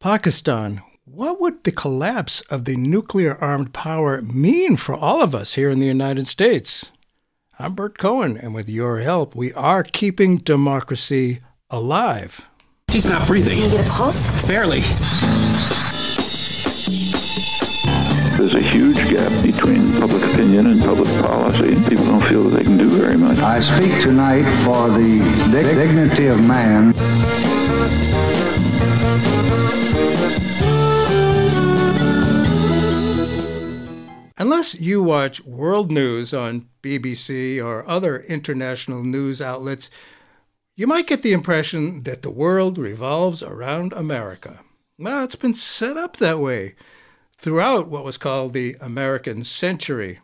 Pakistan. What would the collapse of the nuclear armed power mean for all of us here in the United States? I'm Bert Cohen, and with your help, we are keeping democracy alive. He's not breathing. Can you get a pulse? Barely. There's a huge gap between public opinion and public policy. People don't feel that they can do very much. I speak tonight for the dig- dignity of man. Unless you watch world news on BBC or other international news outlets, you might get the impression that the world revolves around America. Well, it's been set up that way throughout what was called the American century.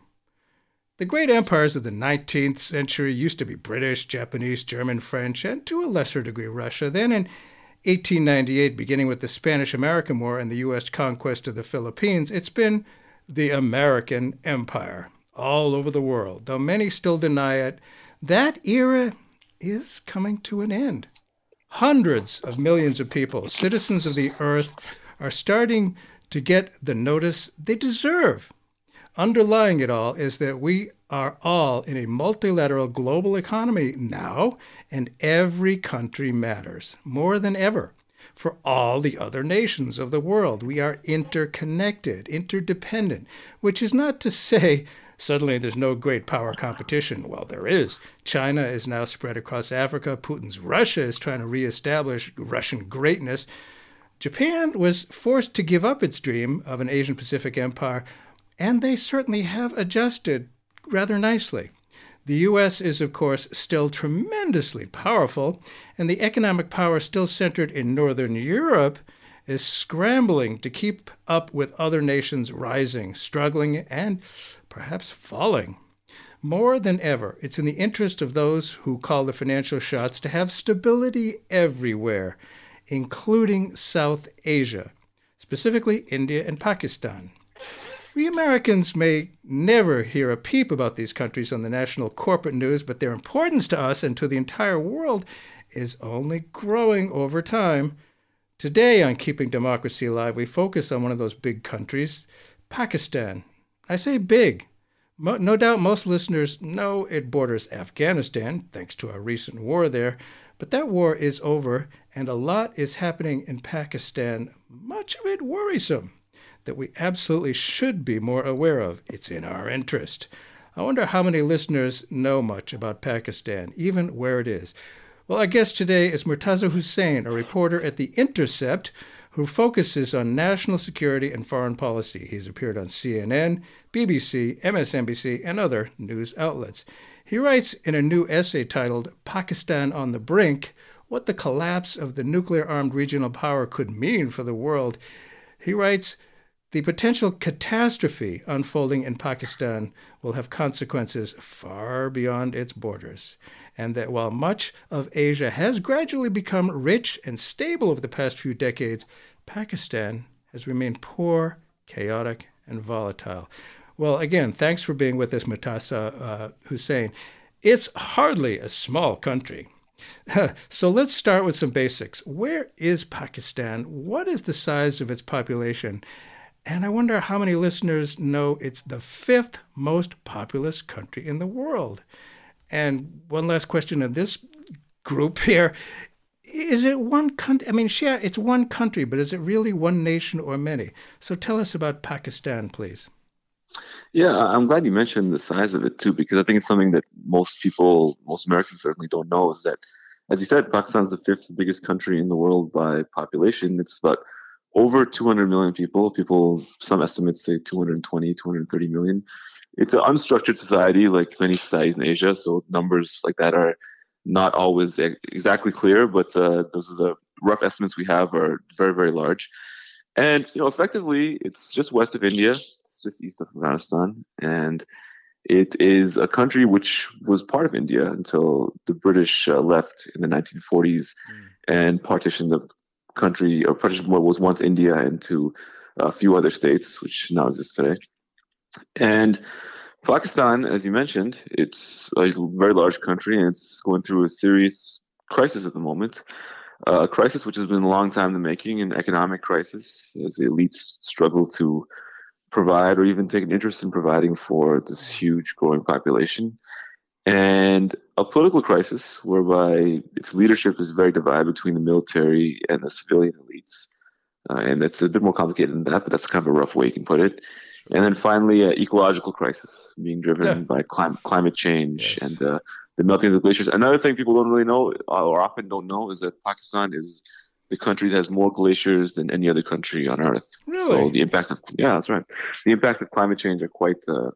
The great empires of the 19th century used to be British, Japanese, German, French, and to a lesser degree Russia. Then in 1898, beginning with the Spanish American War and the U.S. conquest of the Philippines, it's been the American Empire all over the world. Though many still deny it, that era is coming to an end. Hundreds of millions of people, citizens of the earth, are starting to get the notice they deserve. Underlying it all is that we are all in a multilateral global economy now, and every country matters more than ever for all the other nations of the world. We are interconnected, interdependent, which is not to say suddenly there's no great power competition. Well, there is. China is now spread across Africa. Putin's Russia is trying to reestablish Russian greatness. Japan was forced to give up its dream of an Asian Pacific empire, and they certainly have adjusted rather nicely. The US is, of course, still tremendously powerful, and the economic power still centered in Northern Europe is scrambling to keep up with other nations rising, struggling, and perhaps falling. More than ever, it's in the interest of those who call the financial shots to have stability everywhere, including South Asia, specifically India and Pakistan. We Americans may never hear a peep about these countries on the national corporate news, but their importance to us and to the entire world is only growing over time. Today on Keeping Democracy Alive, we focus on one of those big countries, Pakistan. I say big. No doubt most listeners know it borders Afghanistan, thanks to our recent war there, but that war is over, and a lot is happening in Pakistan, much of it worrisome that we absolutely should be more aware of. It's in our interest. I wonder how many listeners know much about Pakistan, even where it is. Well, our guest today is Murtaza Hussain, a reporter at The Intercept who focuses on national security and foreign policy. He's appeared on CNN, BBC, MSNBC, and other news outlets. He writes in a new essay titled Pakistan on the Brink what the collapse of the nuclear armed regional power could mean for the world. He writes, the potential catastrophe unfolding in Pakistan will have consequences far beyond its borders, and that while much of Asia has gradually become rich and stable over the past few decades, Pakistan has remained poor, chaotic, and volatile. Well, again, thanks for being with us, Murtaza uh, Hussain. It's hardly a small country. so let's start with some basics. Where is Pakistan? What is the size of its population? And I wonder how many listeners know it's the fifth most populous country in the world. And one last question in this group here is it one country? I mean, sure, it's one country, but is it really one nation or many? So tell us about Pakistan, please. Yeah, I'm glad you mentioned the size of it too, because I think it's something that most people, most Americans certainly don't know is that, as you said, Pakistan is the fifth biggest country in the world by population. It's about over 200 million people. People, some estimates say 220, 230 million. It's an unstructured society, like many societies in Asia. So numbers like that are not always exactly clear, but uh, those are the rough estimates we have are very, very large. And you know, effectively, it's just west of India. It's just east of Afghanistan, and it is a country which was part of India until the British uh, left in the 1940s mm. and partitioned the country or what was once India into a few other states, which now exist today. And Pakistan, as you mentioned, it's a very large country and it's going through a serious crisis at the moment. uh, a crisis which has been a long time in the making, an economic crisis, as elites struggle to provide or even take an interest in providing for this huge growing population. And a political crisis whereby its leadership is very divided between the military and the civilian elites. Uh, and it's a bit more complicated than that, but that's kind of a rough way you can put it. And then finally, uh, ecological crisis being driven yeah. by clim- climate change yes. and uh, the melting of the glaciers. Another thing people don't really know uh, or often don't know is that Pakistan is the country that has more glaciers than any other country on Earth. Really? So the impacts of yeah, that's right. The impacts of climate change are quite uh,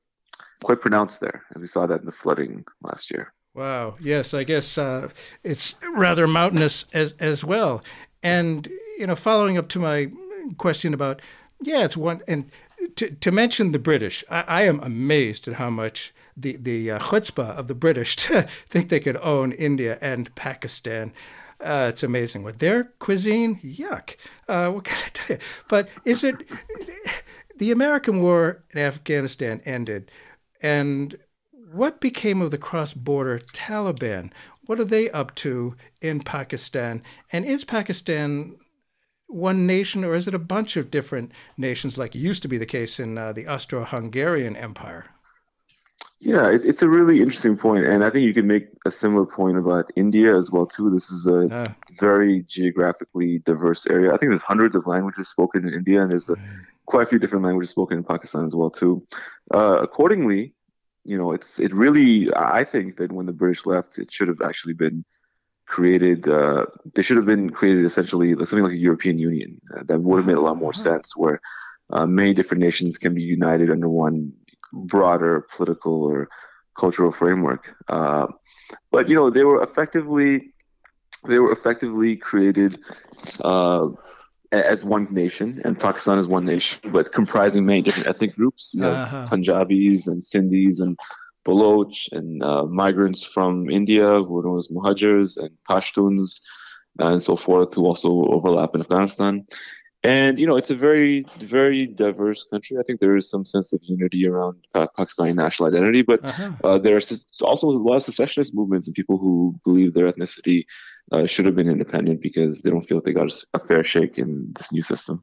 quite pronounced there, as we saw that in the flooding last year. Wow. Yes, I guess uh, it's rather mountainous as as well. And you know, following up to my question about yeah, it's one and to, to mention the British, I, I, am amazed at how much the the uh, chutzpah of the British think they could own India and Pakistan. Uh, it's amazing. With their cuisine, yuck. Uh, what can I tell you? But is it the American war in Afghanistan ended, and what became of the cross-border Taliban? What are they up to in Pakistan? And is Pakistan one nation, or is it a bunch of different nations, like used to be the case in uh, the Austro-Hungarian Empire? Yeah, it's, it's a really interesting point, and I think you can make a similar point about India as well too. This is a uh, very geographically diverse area. I think there's hundreds of languages spoken in India, and there's a, quite a few different languages spoken in Pakistan as well too. Uh, accordingly, you know, it's it really. I think that when the British left, it should have actually been created. Uh, they should have been created essentially something like a European Union uh, that would have made a lot more sense, where uh, many different nations can be united under one broader political or cultural framework. Uh, but you know, they were effectively they were effectively created uh, as one nation, and Pakistan is one nation, but comprising many different ethnic groups. You know, uh-huh. Punjabis and Sindhis and Baloch and uh, migrants from India who are known as Muhajirs and Pashtuns and so forth who also overlap in Afghanistan. And you know, it's a very, very diverse country. I think there is some sense of unity around Pakistani national identity, but uh-huh. uh, there's also a lot of secessionist movements and people who believe their ethnicity uh, should have been independent because they don't feel they got a fair shake in this new system,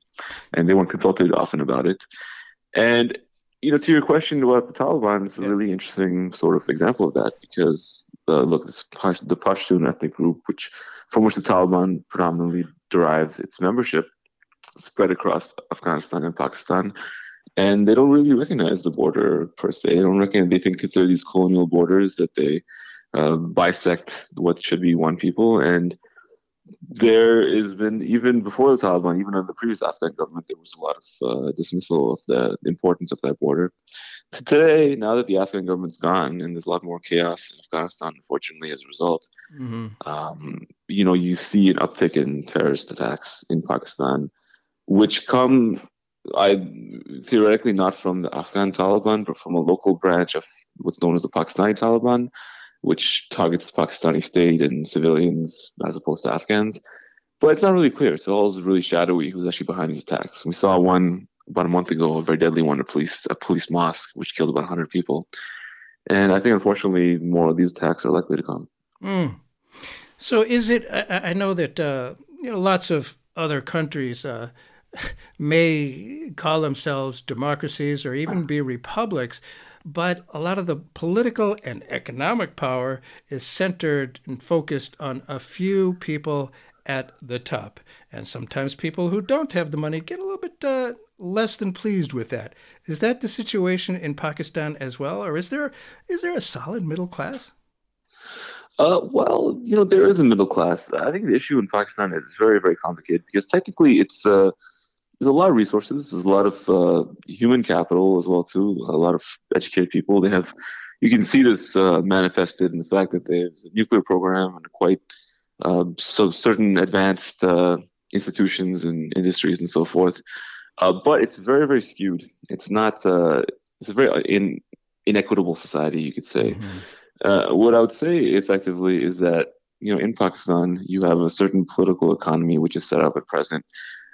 and they weren't consulted often about it. And you know, to your question about the Taliban, it's a yeah. really interesting sort of example of that because uh, look, this the Pashtun ethnic group, which from which the Taliban predominantly derives its membership, spread across Afghanistan and Pakistan, and they don't really recognize the border per se. They don't recognize. They think consider these colonial borders that they uh, bisect what should be one people and there has been even before the Taliban, even under the previous Afghan government, there was a lot of uh, dismissal of the importance of that border. Today, now that the Afghan government's gone and there's a lot more chaos in Afghanistan, unfortunately, as a result, mm-hmm. um, you know, you see an uptick in terrorist attacks in Pakistan, which come, I theoretically not from the Afghan Taliban, but from a local branch of what's known as the Pakistani Taliban, which targets Pakistani state and civilians as opposed to Afghans. But it's not really clear. It's all really shadowy who's actually behind these attacks. We saw one about a month ago, a very deadly one, a police a police mosque, which killed about 100 people. And I think, unfortunately, more of these attacks are likely to come. Mm. So, is it? I, I know that uh, you know lots of other countries uh, may call themselves democracies or even be republics, but a lot of the political and economic power is centered and focused on a few people at the top. And sometimes people who don't have the money get a little bit uh, less than pleased with that. Is that the situation in Pakistan as well, or is there is there a solid middle class? Uh, well, you know, there is a middle class. I think the issue in Pakistan is very, very complicated because technically it's uh, there's a lot of resources. There's a lot of uh, human capital as well too. A lot of educated people. They have. You can see this uh, manifested in the fact that they have a nuclear program and quite uh, so certain advanced uh, institutions and industries and so forth. Uh, but it's very very skewed. It's not. Uh, it's a very in, inequitable society, you could say. Mm-hmm. what I would say effectively is that you know in Pakistan you have a certain political economy which is set up at present,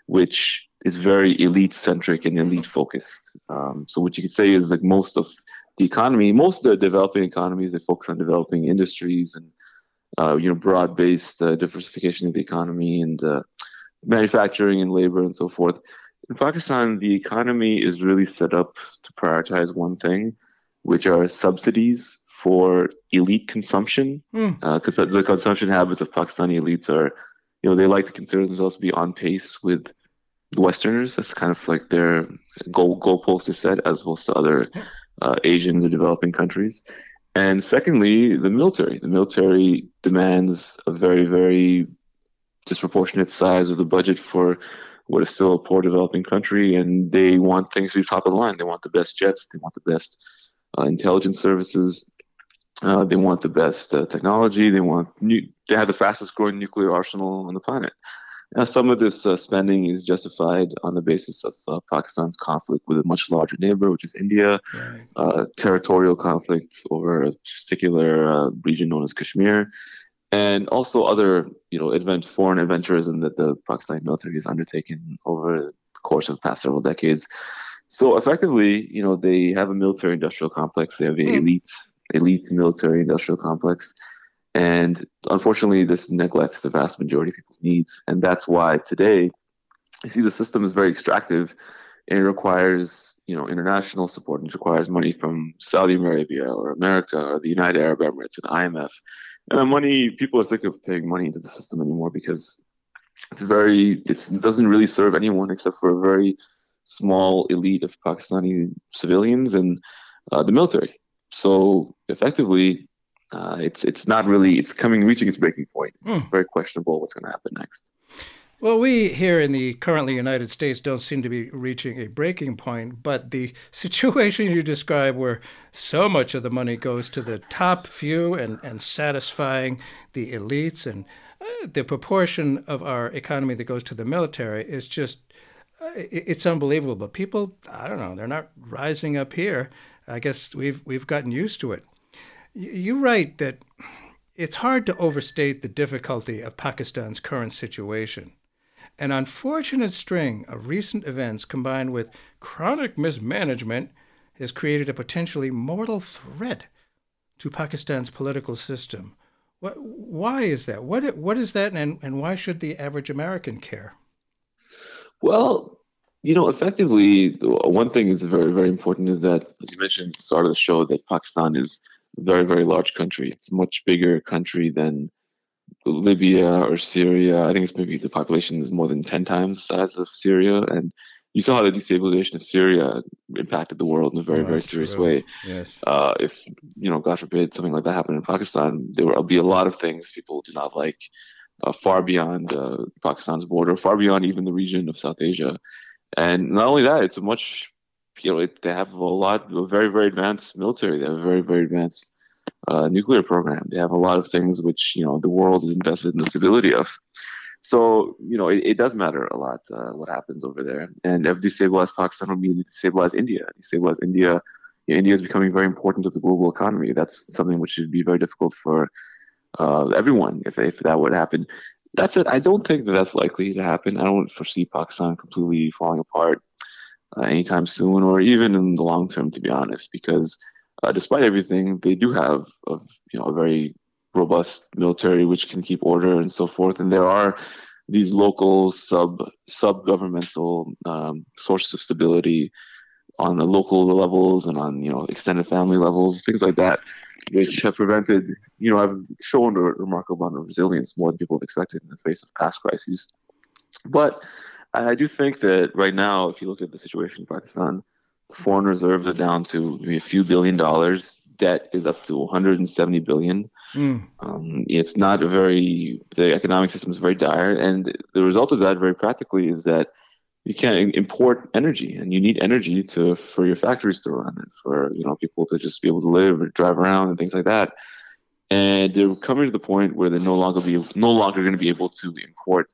which is very elite centric and elite focused. Um, so what you could say is like most of the economy, most of the developing economies, they focus on developing industries and uh, you know, broad-based uh, diversification of the economy and uh, manufacturing and labor and so forth. In Pakistan, the economy is really set up to prioritize one thing, which are subsidies for elite consumption. Mm. Uh, the consumption habits of Pakistani elites are, you know, they like to consider themselves to be on pace with Westerners. That's kind of like their goal goalpost is set, as opposed to other uh, Asians or developing countries. And secondly, the military. The military demands a very, very disproportionate size of the budget for what is still a poor developing country, and they want things to be top of the line. They want the best jets, they want the best uh, intelligence services, uh, they want the best uh, technology, they want new, they have the fastest growing nuclear arsenal on the planet. Now, some of this uh, spending is justified on the basis of uh, Pakistan's conflict with a much larger neighbor, which is India, right. uh, territorial conflict over a particular uh, region known as Kashmir, and also other, you know, advent, foreign adventurism that the Pakistani military has undertaken over the course of the past several decades. So effectively, you know, they have a military-industrial complex. They have an mm. elite, elite military-industrial complex and unfortunately, this neglects the vast majority of people's needs. And that's why today, you see the system is very extractive and it requires, you know, international support. It requires money from Saudi Arabia or America or the United Arab Emirates the IMF. And the money, people are sick of paying money into the system anymore because it's very, it's, it doesn't really serve anyone except for a very small elite of Pakistani civilians and uh, the military. So effectively, uh, it's it's not really it's coming reaching its breaking point. It's hmm. very questionable what's going to happen next. Well, we here in the currently United States don't seem to be reaching a breaking point, but the situation you describe where so much of the money goes to the top few and, and satisfying the elites and uh, the proportion of our economy that goes to the military is just uh, it's unbelievable. But people, I don't know, they're not rising up here. I guess we've we've gotten used to it. You write that it's hard to overstate the difficulty of Pakistan's current situation. An unfortunate string of recent events combined with chronic mismanagement has created a potentially mortal threat to Pakistan's political system. What, why is that? What, what is that, and, and why should the average American care? Well, you know, effectively, one thing is very, very important is that, as you mentioned at the start of the show, that Pakistan is very very large country. It's a much bigger country than Libya or Syria. I think it's maybe the population is more than ten times the size of Syria, and you saw how the destabilization of Syria impacted the world in a very oh, very serious true. way. Yes. Uh, if you know, God forbid, something like that happened in Pakistan, there will be a lot of things people do not like. Uh, far beyond uh, Pakistan's border, far beyond even the region of South Asia. And not only that, it's a much you know, it, they have a lot, a very, very advanced military. They have a very, very advanced uh, nuclear program. They have a lot of things which, you know, the world is invested in the stability of. So, you know, it, it does matter a lot uh, what happens over there. And if destabilize Pakistan would mean destabilize India. Destabilize India, you know, India is becoming very important to the global economy. That's something which would be very difficult for uh, everyone if, if that would happen. That's it. I don't think that that's likely to happen. I don't foresee Pakistan completely falling apart uh, anytime soon or even in the long term, to be honest, because uh, despite everything, they do have a, you know, a very robust military which can keep order and so forth. And there are these local sub sub governmental um, sources of stability on the local levels and on you know extended family levels, things like that, which have prevented you know have shown a remarkable amount of resilience more than people have expected in the face of past crises. But I do think that right now, if you look at the situation in Pakistan, the foreign reserves are down to maybe a few billion dollars. Debt is up to 170 billion. Mm. Um, it's not a very the economic system is very dire, and the result of that, very practically, is that you can't import energy, and you need energy to for your factories to run, and for you know people to just be able to live or drive around and things like that. And they're coming to the point where they're no longer be no longer going to be able to import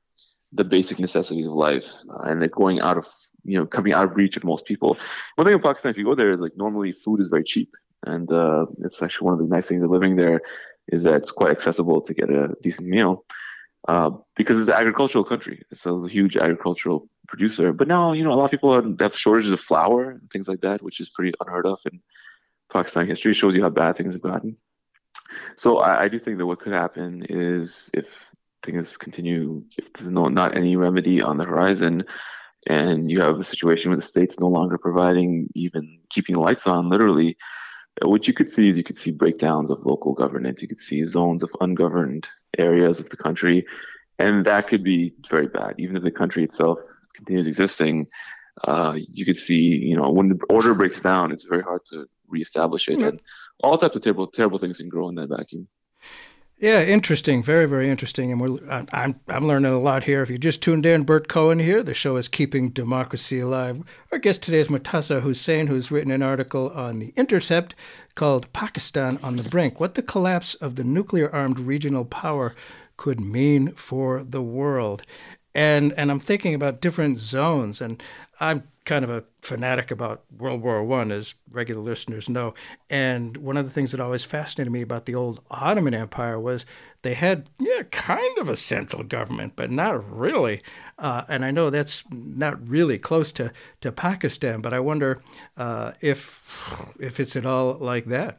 the basic necessities of life, uh, and they're going out of you know coming out of reach of most people. One thing in Pakistan, if you go there, is like normally food is very cheap, and uh, it's actually one of the nice things of living there is that it's quite accessible to get a decent meal uh, because it's an agricultural country. It's a huge agricultural producer. But now you know a lot of people have shortages of flour and things like that, which is pretty unheard of in Pakistan history. It shows you how bad things have gotten. So I, I, do think that what could happen is if things continue, if there's no not any remedy on the horizon, and you have a situation where the state's no longer providing even keeping the lights on, literally, what you could see is you could see breakdowns of local governance. You could see zones of ungoverned areas of the country, and that could be very bad. Even if the country itself continues existing, uh, you could see, you know, when the order breaks down, it's very hard to reestablish it, mm-hmm. and all types of terrible, terrible things can grow in that vacuum. Yeah, interesting. Very, very interesting. And we're I'm I'm learning a lot here. If you just tuned in, Bert Cohen here. The show is Keeping Democracy Alive. Our guest today is Murtaza Hussain, who's written an article on The Intercept called Pakistan on the Brink What the Collapse of the Nuclear Armed Regional Power Could Mean for the World. And and I'm thinking about different zones and I'm kind of a fanatic about World War One, as regular listeners know. And one of the things that always fascinated me about the old Ottoman Empire was they had, yeah, kind of a central government, but not really. Uh, and I know that's not really close to, to Pakistan, but I wonder uh, if if it's at all like that.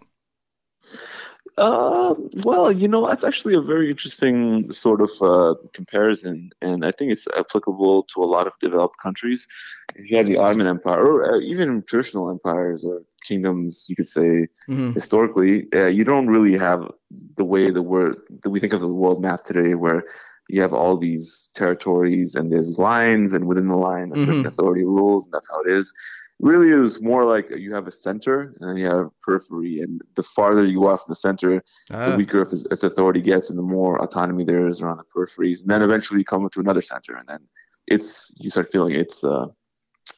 Uh, well, you know, that's actually a very interesting sort of uh, comparison, and I think it's applicable to a lot of developed countries. If you had the Ottoman Empire, or uh, even traditional empires or kingdoms, you could say mm-hmm. historically, uh, you don't really have the way the word that we think of the world map today, where you have all these territories and there's lines, and within the line, a certain mm-hmm. authority rules, and that's how it is really is more like you have a center and then you have a periphery, and the farther you are from the center, ah. the weaker its, its, authority gets, and the more autonomy there is around the peripheries. And then eventually you come to another center, and then it's you start feeling its uh,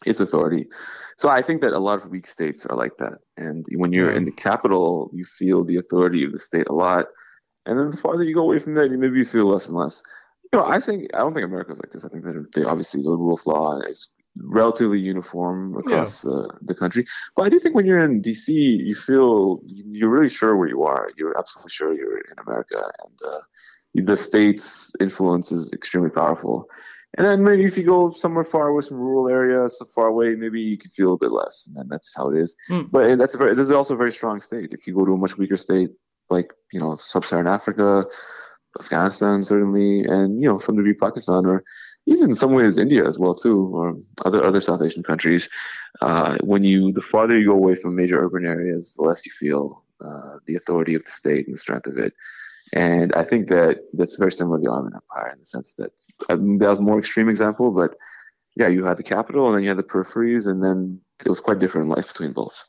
its authority. So I think that a lot of weak states are like that, and when you're in the capital, you feel the authority of the state a lot, and then the farther you go away from that, you maybe you feel less and less. You know, I think I don't think America's like this. I think that they obviously the rule of law is relatively uniform across yeah. the, the country. But I do think when you're in DC, you feel you're really sure where you are. You're absolutely sure you're in America, and uh, the state's influence is extremely powerful. And then maybe if you go somewhere far away, some rural area, so far away, maybe you could feel a bit less, and then that's how it is. Mm. But that's a very, this is also a very strong state. If you go to a much weaker state like you know sub-Saharan Africa, Afghanistan certainly, and you know some degree Pakistan or even in some ways India as well too, or other other South Asian countries. Uh, when you the farther you go away from major urban areas, the less you feel uh, the authority of the state and the strength of it. And I think that that's very similar to the Ottoman Empire in the sense that I mean, that was a more extreme example, but yeah, you had the capital and then you had the peripheries, and then it was quite different life between both.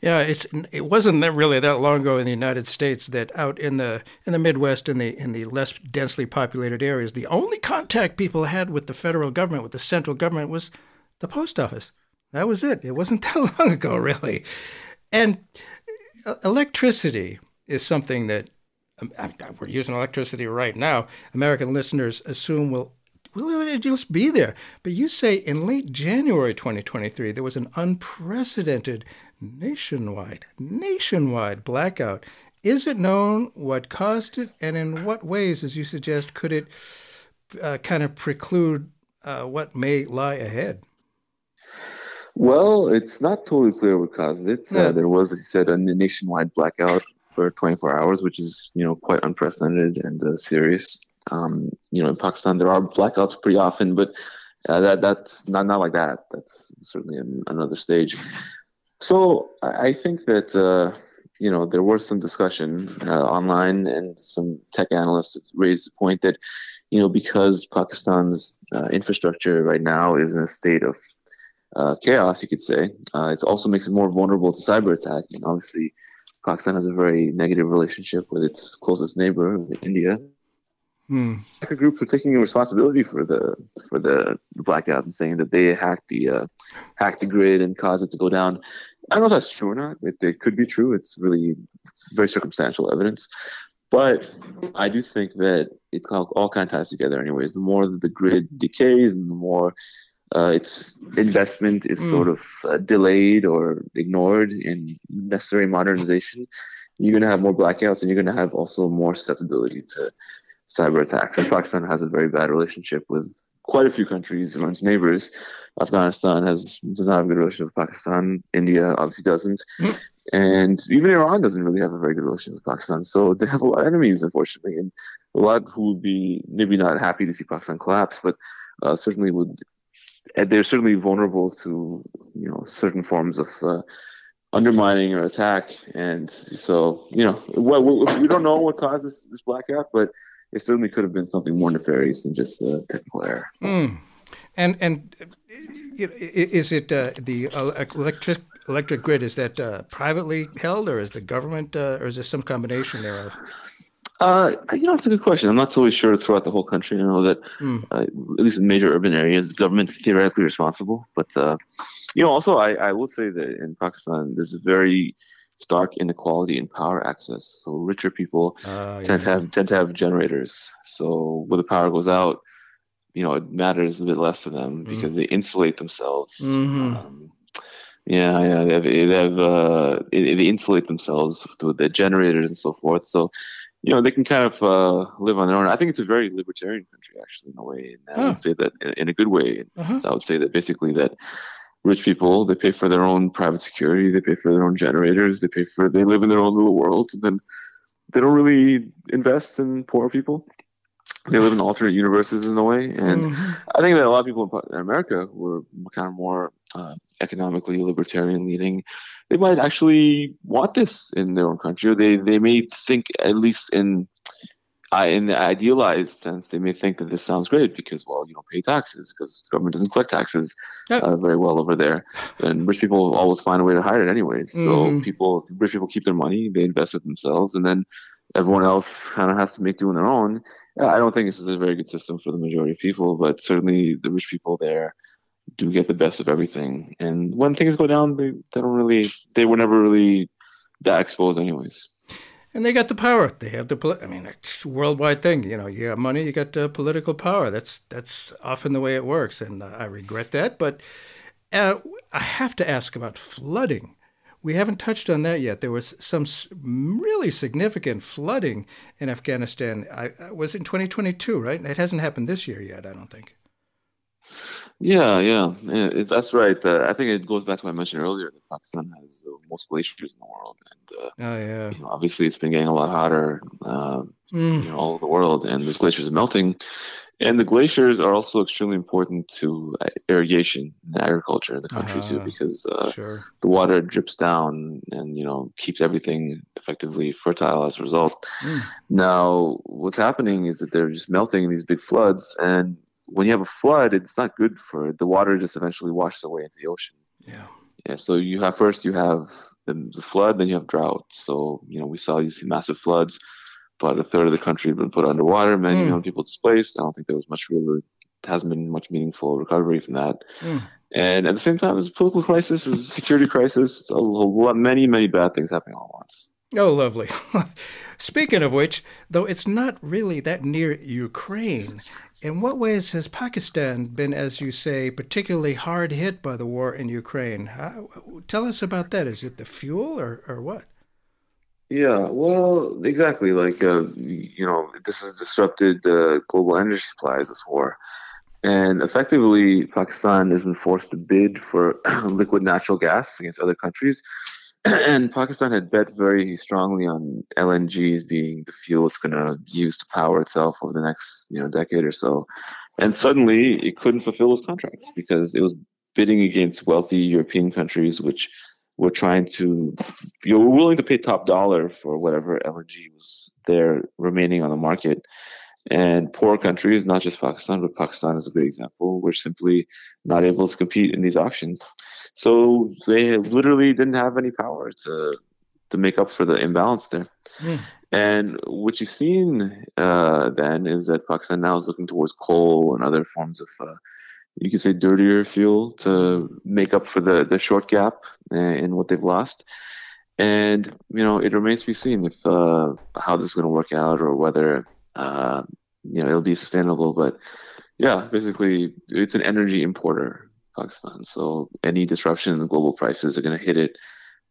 Yeah, it's it wasn't that really that long ago in the United States that out in the in the Midwest in the in the less densely populated areas, the only contact people had with the federal government, with the central government, was the post office. That was it. It wasn't that long ago, really. And uh, electricity is something that um, we're using electricity right now. American listeners assume will will it just be there? But you say in late January 2023 there was an unprecedented nationwide, nationwide blackout. Is it known what caused it, and in what ways, as you suggest, could it uh, kind of preclude uh, what may lie ahead? Well, it's not totally clear what caused it. Uh, yeah. Uh, there was, as you said, a nationwide blackout for 24 hours, which is you know quite unprecedented and uh, serious. Um, you know, in Pakistan there are blackouts pretty often, but uh, that that's not not like that. That's certainly an, another stage. So I think that uh, you know there was some discussion uh, online, and some tech analysts raised the point that you know because Pakistan's uh, infrastructure right now is in a state of uh, chaos, you could say, uh, it also makes it more vulnerable to cyber attack. And obviously, Pakistan has a very negative relationship with its closest neighbor, India. Hmm. Hacker groups are taking responsibility for the for the, blackouts and saying that they hacked the uh, hacked the grid and caused it to go down. I don't know if that's true or not. It, it could be true. It's really it's very circumstantial evidence. But I do think that it all, all kind of ties together, anyways. The more that the grid decays, and the more uh, its investment is mm. sort of uh, delayed or ignored in necessary modernization, you're going to have more blackouts, and you're going to have also more susceptibility to cyber attacks. And Pakistan has a very bad relationship with quite a few countries among its neighbors. Afghanistan has does not have a good relationship with Pakistan. India obviously doesn't, mm. and even Iran doesn't really have a very good relationship with Pakistan. So they have a lot of enemies, unfortunately, and a lot who would be maybe not happy to see Pakistan collapse, but uh, certainly would. They're certainly vulnerable to you know certain forms of uh, undermining or attack, and so you know well, we don't know what caused this, this blackout, but it certainly could have been something more nefarious than just a technical error. Mm. And and is it uh, the electric electric grid? Is that uh, privately held, or is the government, uh, or is this some combination thereof? Uh, you know, it's a good question. I'm not totally sure throughout the whole country. I know that mm. uh, at least in major urban areas, government's theoretically responsible. But uh, you know, also I, I will say that in Pakistan, there's a very stark inequality in power access. So richer people uh, tend to have tend to have generators. So when the power goes out, you know, it matters a bit less to them mm because they insulate themselves. Mm-hmm. Um, yeah, yeah, they have, they, have uh, they, insulate themselves with the generators and so forth. So you know, they can kind of uh, live on their own. I think it's a very libertarian country, actually, in a way. And I would say that in, in a good way. Uh-huh. So I would say that basically that rich people they pay for their own private security they pay for their own generators they pay for they live in their own little world and then they don't really invest in poor people they live in alternate universes in a way and mm-hmm. i think that a lot of people in america who are kind of more uh, economically libertarian leaning they might actually want this in their own country or they, they may think at least in I, in the idealized sense, they may think that this sounds great because, well, you don't pay taxes because the government doesn't collect taxes yep. uh, very well over there, and rich people always find a way to hide it anyways. Mm. So people, rich people keep their money, they invest it themselves, and then everyone else kind of has to make do on their own. I don't think this is a very good system for the majority of people, but certainly the rich people there do get the best of everything. And when things go down, they, they don't really, they were never really that exposed, anyways and they got the power. They have the. I mean, it's a worldwide thing. You know, you have money, you got uh, political power. That's that's often the way it works, and uh, I regret that. But uh, I have to ask about flooding. We haven't touched on that yet. There was some really significant flooding in Afghanistan. I, I was in 2022, right? It hasn't happened this year yet. I don't think. Yeah, yeah, yeah that's right. Uh, I think it goes back to what I mentioned earlier that Pakistan has the most glaciers in the world, and uh, oh yeah, you know, obviously it's been getting a lot hotter, uh, mm. you know, all over the world, and these glaciers are melting. And the glaciers are also extremely important to uh, irrigation and agriculture in the country too, uh-huh. because uh, sure. the water drips down and you know keeps everything effectively fertile as a result. Mm. Now, what's happening is that they're just melting in these big floods, and when you have a flood, it's not good for it. the water just eventually washes away into the ocean. Yeah. Yeah. So you have first you have the, the flood, then you have drought. So you know we saw these massive floods. About a third of the country had been put underwater. Many mm. people displaced. I don't think there was much really hasn't been much meaningful recovery from that. Mm. And at the same time, there's a political crisis, there's a security crisis, a lot, many, many bad things happening all at once. Oh, lovely. Speaking of which, though it's not really that near Ukraine, in what ways has Pakistan been, as you say, particularly hard hit by the war in Ukraine? Tell us about that. Is it the fuel or, or what? Yeah, well, exactly. Like, uh, you know, this has disrupted the global energy supplies, this war. And effectively, Pakistan has been forced to bid for liquid natural gas against other countries and Pakistan had bet very strongly on LNG as being the fuel it's going to use to power itself over the next you know decade or so, and suddenly it couldn't fulfill those contracts because it was bidding against wealthy European countries, which were trying to you know, were willing to pay top dollar for whatever LNG was there remaining on the market. And poor countries, not just Pakistan, but Pakistan is a good example, were simply not able to compete in these auctions. So they literally didn't have any power to to make up for the imbalance there. Mm. And what you've seen uh, then is that Pakistan now is looking towards coal and other forms of, uh, you could say, dirtier fuel to make up for the, the short gap in what they've lost. And you know, it remains to be seen if uh, how this is going to work out or whether uh, you know it'll be sustainable. But yeah, basically, it's an energy importer, Pakistan. So any disruption in the global prices are going to hit it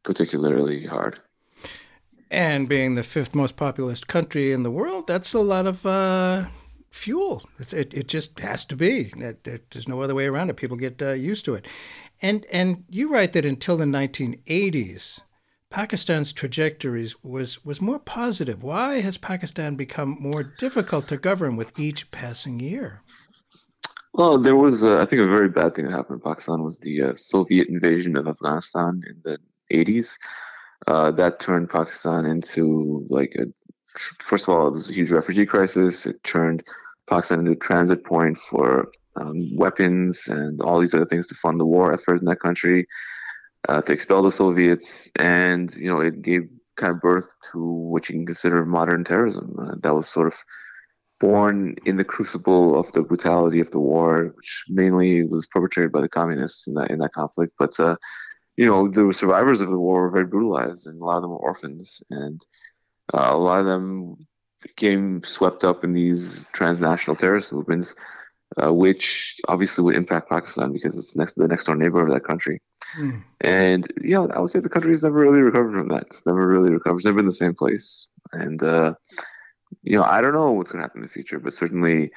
particularly hard. And being the fifth most populous country in the world, that's a lot of uh, fuel. It's, it it just has to be. It, it, there's no other way around it. People get uh, used to it. And and you write that until the 1980s, Pakistan's trajectories was was more positive. Why has Pakistan become more difficult to govern with each passing year? Well, there was, I think, a very bad thing that happened in Pakistan was the uh, Soviet invasion of Afghanistan in the 80s. Uh, that turned Pakistan into like a. First of all, there was a huge refugee crisis. It turned Pakistan into a transit point for um, weapons and all these other things to fund the war effort in that country, uh, to expel the Soviets, and you know it gave kind of birth to what you can consider modern terrorism. Uh, that was sort of born in the crucible of the brutality of the war, which mainly was perpetrated by the communists in that in that conflict. But uh, you know, the survivors of the war were very brutalized, and a lot of them were orphans, and uh, a lot of them became swept up in these transnational terrorist movements, uh, which obviously would impact Pakistan because it's next to the next door neighbor of that country. Mm. And yeah, I would say the country has never really recovered from that. It's never really recovered. It's never been the same place. And uh, you know, I don't know what's going to happen in the future, but certainly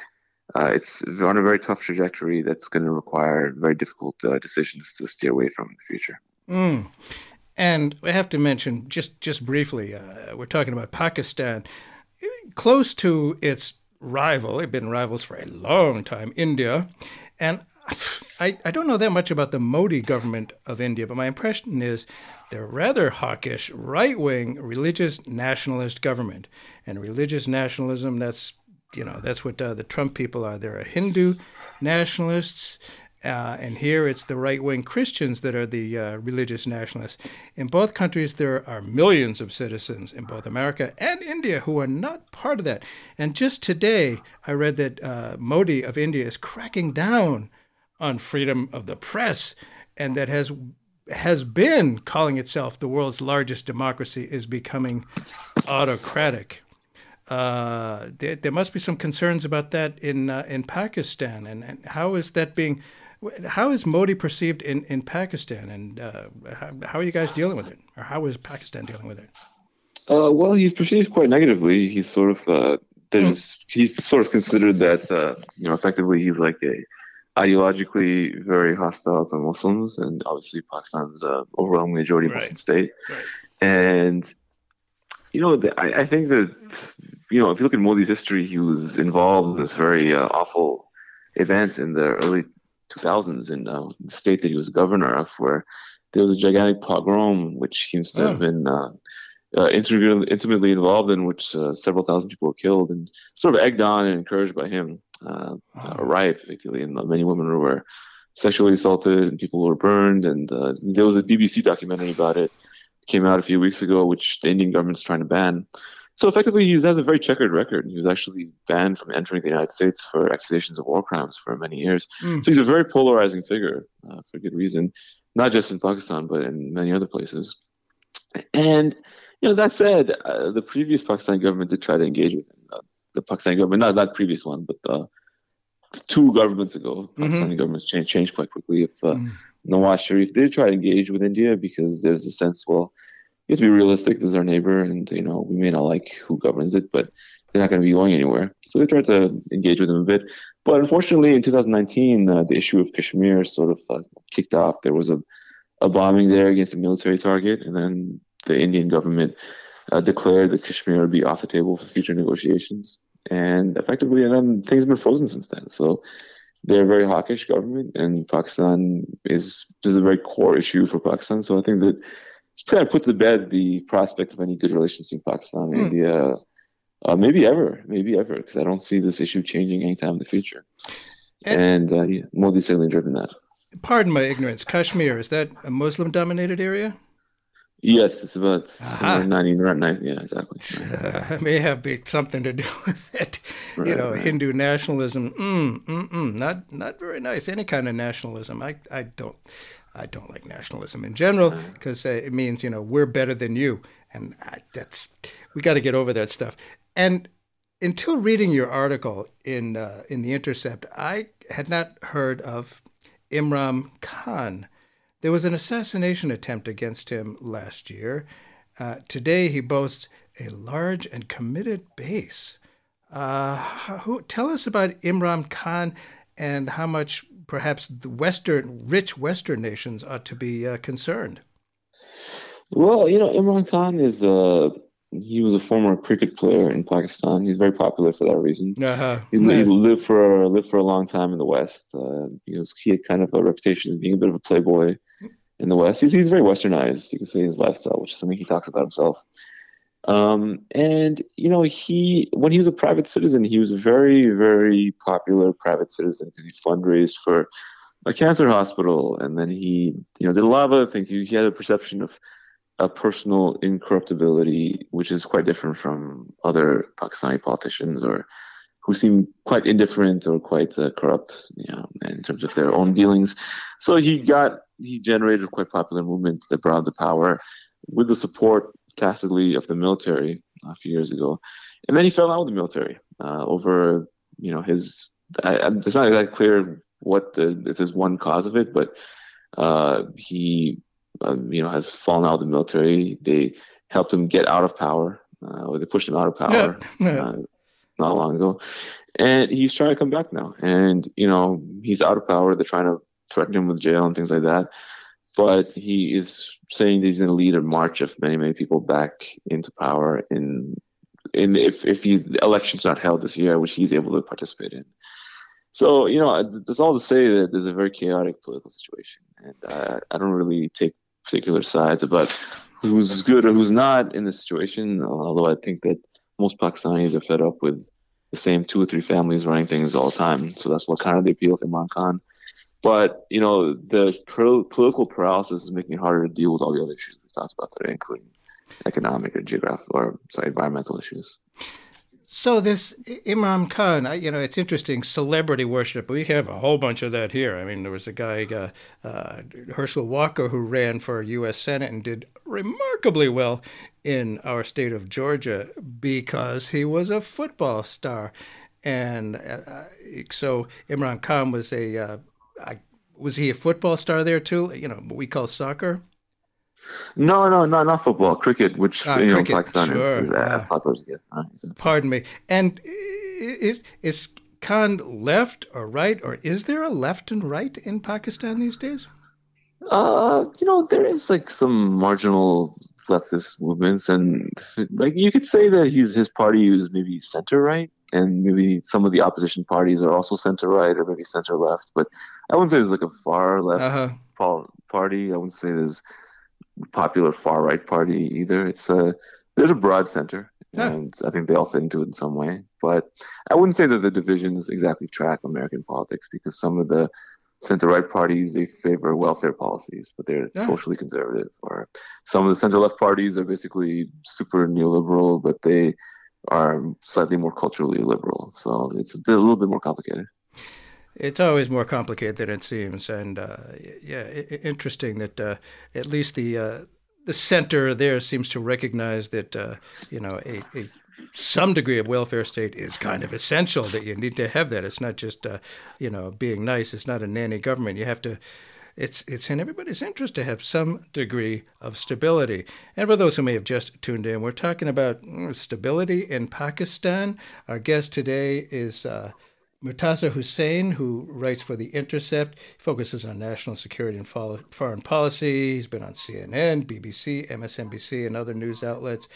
uh, it's on a very tough trajectory that's going to require very difficult uh, decisions to steer away from in the future. Mm. And I have to mention just just briefly, uh, we're talking about Pakistan, close to its rival. They've been rivals for a long time, India, and I, I don't know that much about the Modi government of India, but my impression is they're rather hawkish, right wing, religious nationalist government. And religious nationalism, that's you know that's what uh, the Trump people are. They're Hindu nationalists, uh, and here it's the right wing Christians that are the uh, religious nationalists. In both countries, there are millions of citizens in both America and India who are not part of that. And just today, I read that uh, Modi of India is cracking down on freedom of the press, and that has has been calling itself the world's largest democracy is becoming autocratic. Uh, there, there, must be some concerns about that in uh, in Pakistan, and, and, how is that being? How is Modi perceived in, in Pakistan, and uh, how, how, are you guys dealing with it, or how is Pakistan dealing with it? Uh, well, he's perceived quite negatively. He's sort of uh, there's mm. he's sort of considered that uh, you know effectively he's like a ideologically very hostile to Muslims, and obviously Pakistan's a overwhelming majority right. Muslim state. Right. And you know, the, I, I, think that you know, if you look at Modi's history, he was involved in this very uh, awful event in the early 2000s in uh, the state that he was governor of, where there was a gigantic pogrom, which seems to oh. have been uh, uh, intimately involved in, which uh, several thousand people were killed, and sort of egged on and encouraged by him uh, a riot, and many women were sexually assaulted and people were burned. And uh, there was a BBC documentary about it, it came out a few weeks ago, which the Indian government's trying to ban. So effectively, he has a very checkered record. He was actually banned from entering the United States for accusations of war crimes for many years. Mm. So he's a very polarizing figure uh, for good reason, not just in Pakistan but in many other places. And you know that said, uh, the previous Pakistani government did try to engage with him. Uh, the Pakistani government, not that previous one, but uh, two governments ago, Pakistani mm-hmm. governments changed, changed quite quickly. If uh, mm. Nawaz Sharif did try to engage with India because there's a sense, well, you have to be realistic. This is our neighbor, and you know we may not like who governs it, but they're not going to be going anywhere. So they tried to engage with them a bit. But unfortunately, in 2019, uh, the issue of Kashmir sort of uh, kicked off. There was a, a bombing there against a military target, and then the Indian government uh, declared that Kashmir would be off the table for future negotiations. And effectively, and then things have been frozen since then. So they're a very hawkish government, and Pakistan is is a very core issue for Pakistan. So I think that kind of put to bed the prospect of any good relations between Pakistan and mm. India, uh, maybe ever, maybe ever, because I don't see this issue changing anytime in the future. And, and uh, yeah, Modi's certainly driven that. Pardon my ignorance. Kashmir is that a Muslim-dominated area? Yes, it's about uh-huh. 90, right, 90, yeah, exactly. Uh, it may have been something to do with it. Right, you know, right. Hindu nationalism, mm, mm, mm, not not very nice. Any kind of nationalism, I, I don't, I don't like nationalism in general because uh-huh. uh, it means you know we're better than you, and I, that's we got to get over that stuff. And until reading your article in uh, in the Intercept, I had not heard of Imran Khan. There was an assassination attempt against him last year. Uh, today, he boasts a large and committed base. Uh, who, tell us about Imran Khan and how much perhaps the Western, rich Western nations ought to be uh, concerned. Well, you know, Imran Khan is uh, he was a former cricket player in Pakistan. He's very popular for that reason. Uh-huh. He, he, lived for lived for a long time in the West. Uh, he was he had kind of a reputation of being a bit of a playboy in the West. He's he's very westernized. You can say his lifestyle, which is something he talks about himself. Um, and you know, he when he was a private citizen, he was a very very popular private citizen because he fundraised for a cancer hospital, and then he you know did a lot of other things. He, he had a perception of a personal incorruptibility, which is quite different from other Pakistani politicians or who seem quite indifferent or quite uh, corrupt, you know, in terms of their own dealings. So he got he generated quite popular movement that brought the power with the support tacitly of the military a few years ago, and then he fell out with the military uh, over you know his. I, it's not exactly clear what the if there's one cause of it, but uh, he uh, you know, has fallen out of the military. They helped him get out of power. Uh, they pushed him out of power yeah, yeah. Uh, not long ago, and he's trying to come back now. And you know, he's out of power. They're trying to threaten him with jail and things like that. But he is saying that he's going to lead a march of many, many people back into power in in if if he's the election's not held this year, which he's able to participate in. So you know, that's all to say that there's a very chaotic political situation, and uh, I don't really take particular sides about who's good or who's not in the situation. Although I think that most Pakistanis are fed up with the same two or three families running things all the time. So that's what kind of the appeal of Imran Khan. But you know, the pro- political paralysis is making it harder to deal with all the other issues we talked about today, including economic or geographic or sorry, environmental issues. So this Imran Khan, you know, it's interesting. Celebrity worship. We have a whole bunch of that here. I mean, there was a guy, uh, uh, Herschel Walker, who ran for U.S. Senate and did remarkably well in our state of Georgia because he was a football star, and uh, so Imran Khan was a. Uh, was he a football star there too? You know, what we call soccer. No, no, no, not football. Cricket, which uh, you cricket, know, Pakistan sure. is, is as popular as it gets. Right? So. Pardon me. And is is Khan left or right, or is there a left and right in Pakistan these days? Uh, you know, there is like some marginal leftist movements, and like you could say that he's his party is maybe center right, and maybe some of the opposition parties are also center right or maybe center left. But I wouldn't say there's like a far left uh-huh. party. I wouldn't say there's popular far right party either. It's a there's a broad center, yeah. and I think they all fit into it in some way. But I wouldn't say that the divisions exactly track American politics because some of the center right parties they favor welfare policies, but they're yeah. socially conservative. Or some of the center left parties are basically super neoliberal, but they are slightly more culturally liberal. So it's a little bit more complicated. It's always more complicated than it seems, and uh, yeah, interesting that uh, at least the uh, the center there seems to recognize that uh, you know a, a, some degree of welfare state is kind of essential. That you need to have that. It's not just uh, you know being nice. It's not a nanny government. You have to. It's it's in everybody's interest to have some degree of stability. And for those who may have just tuned in, we're talking about mm, stability in Pakistan. Our guest today is. Uh, Murtaza Hussain, who writes for The Intercept, focuses on national security and foreign policy. He's been on CNN, BBC, MSNBC, and other news outlets.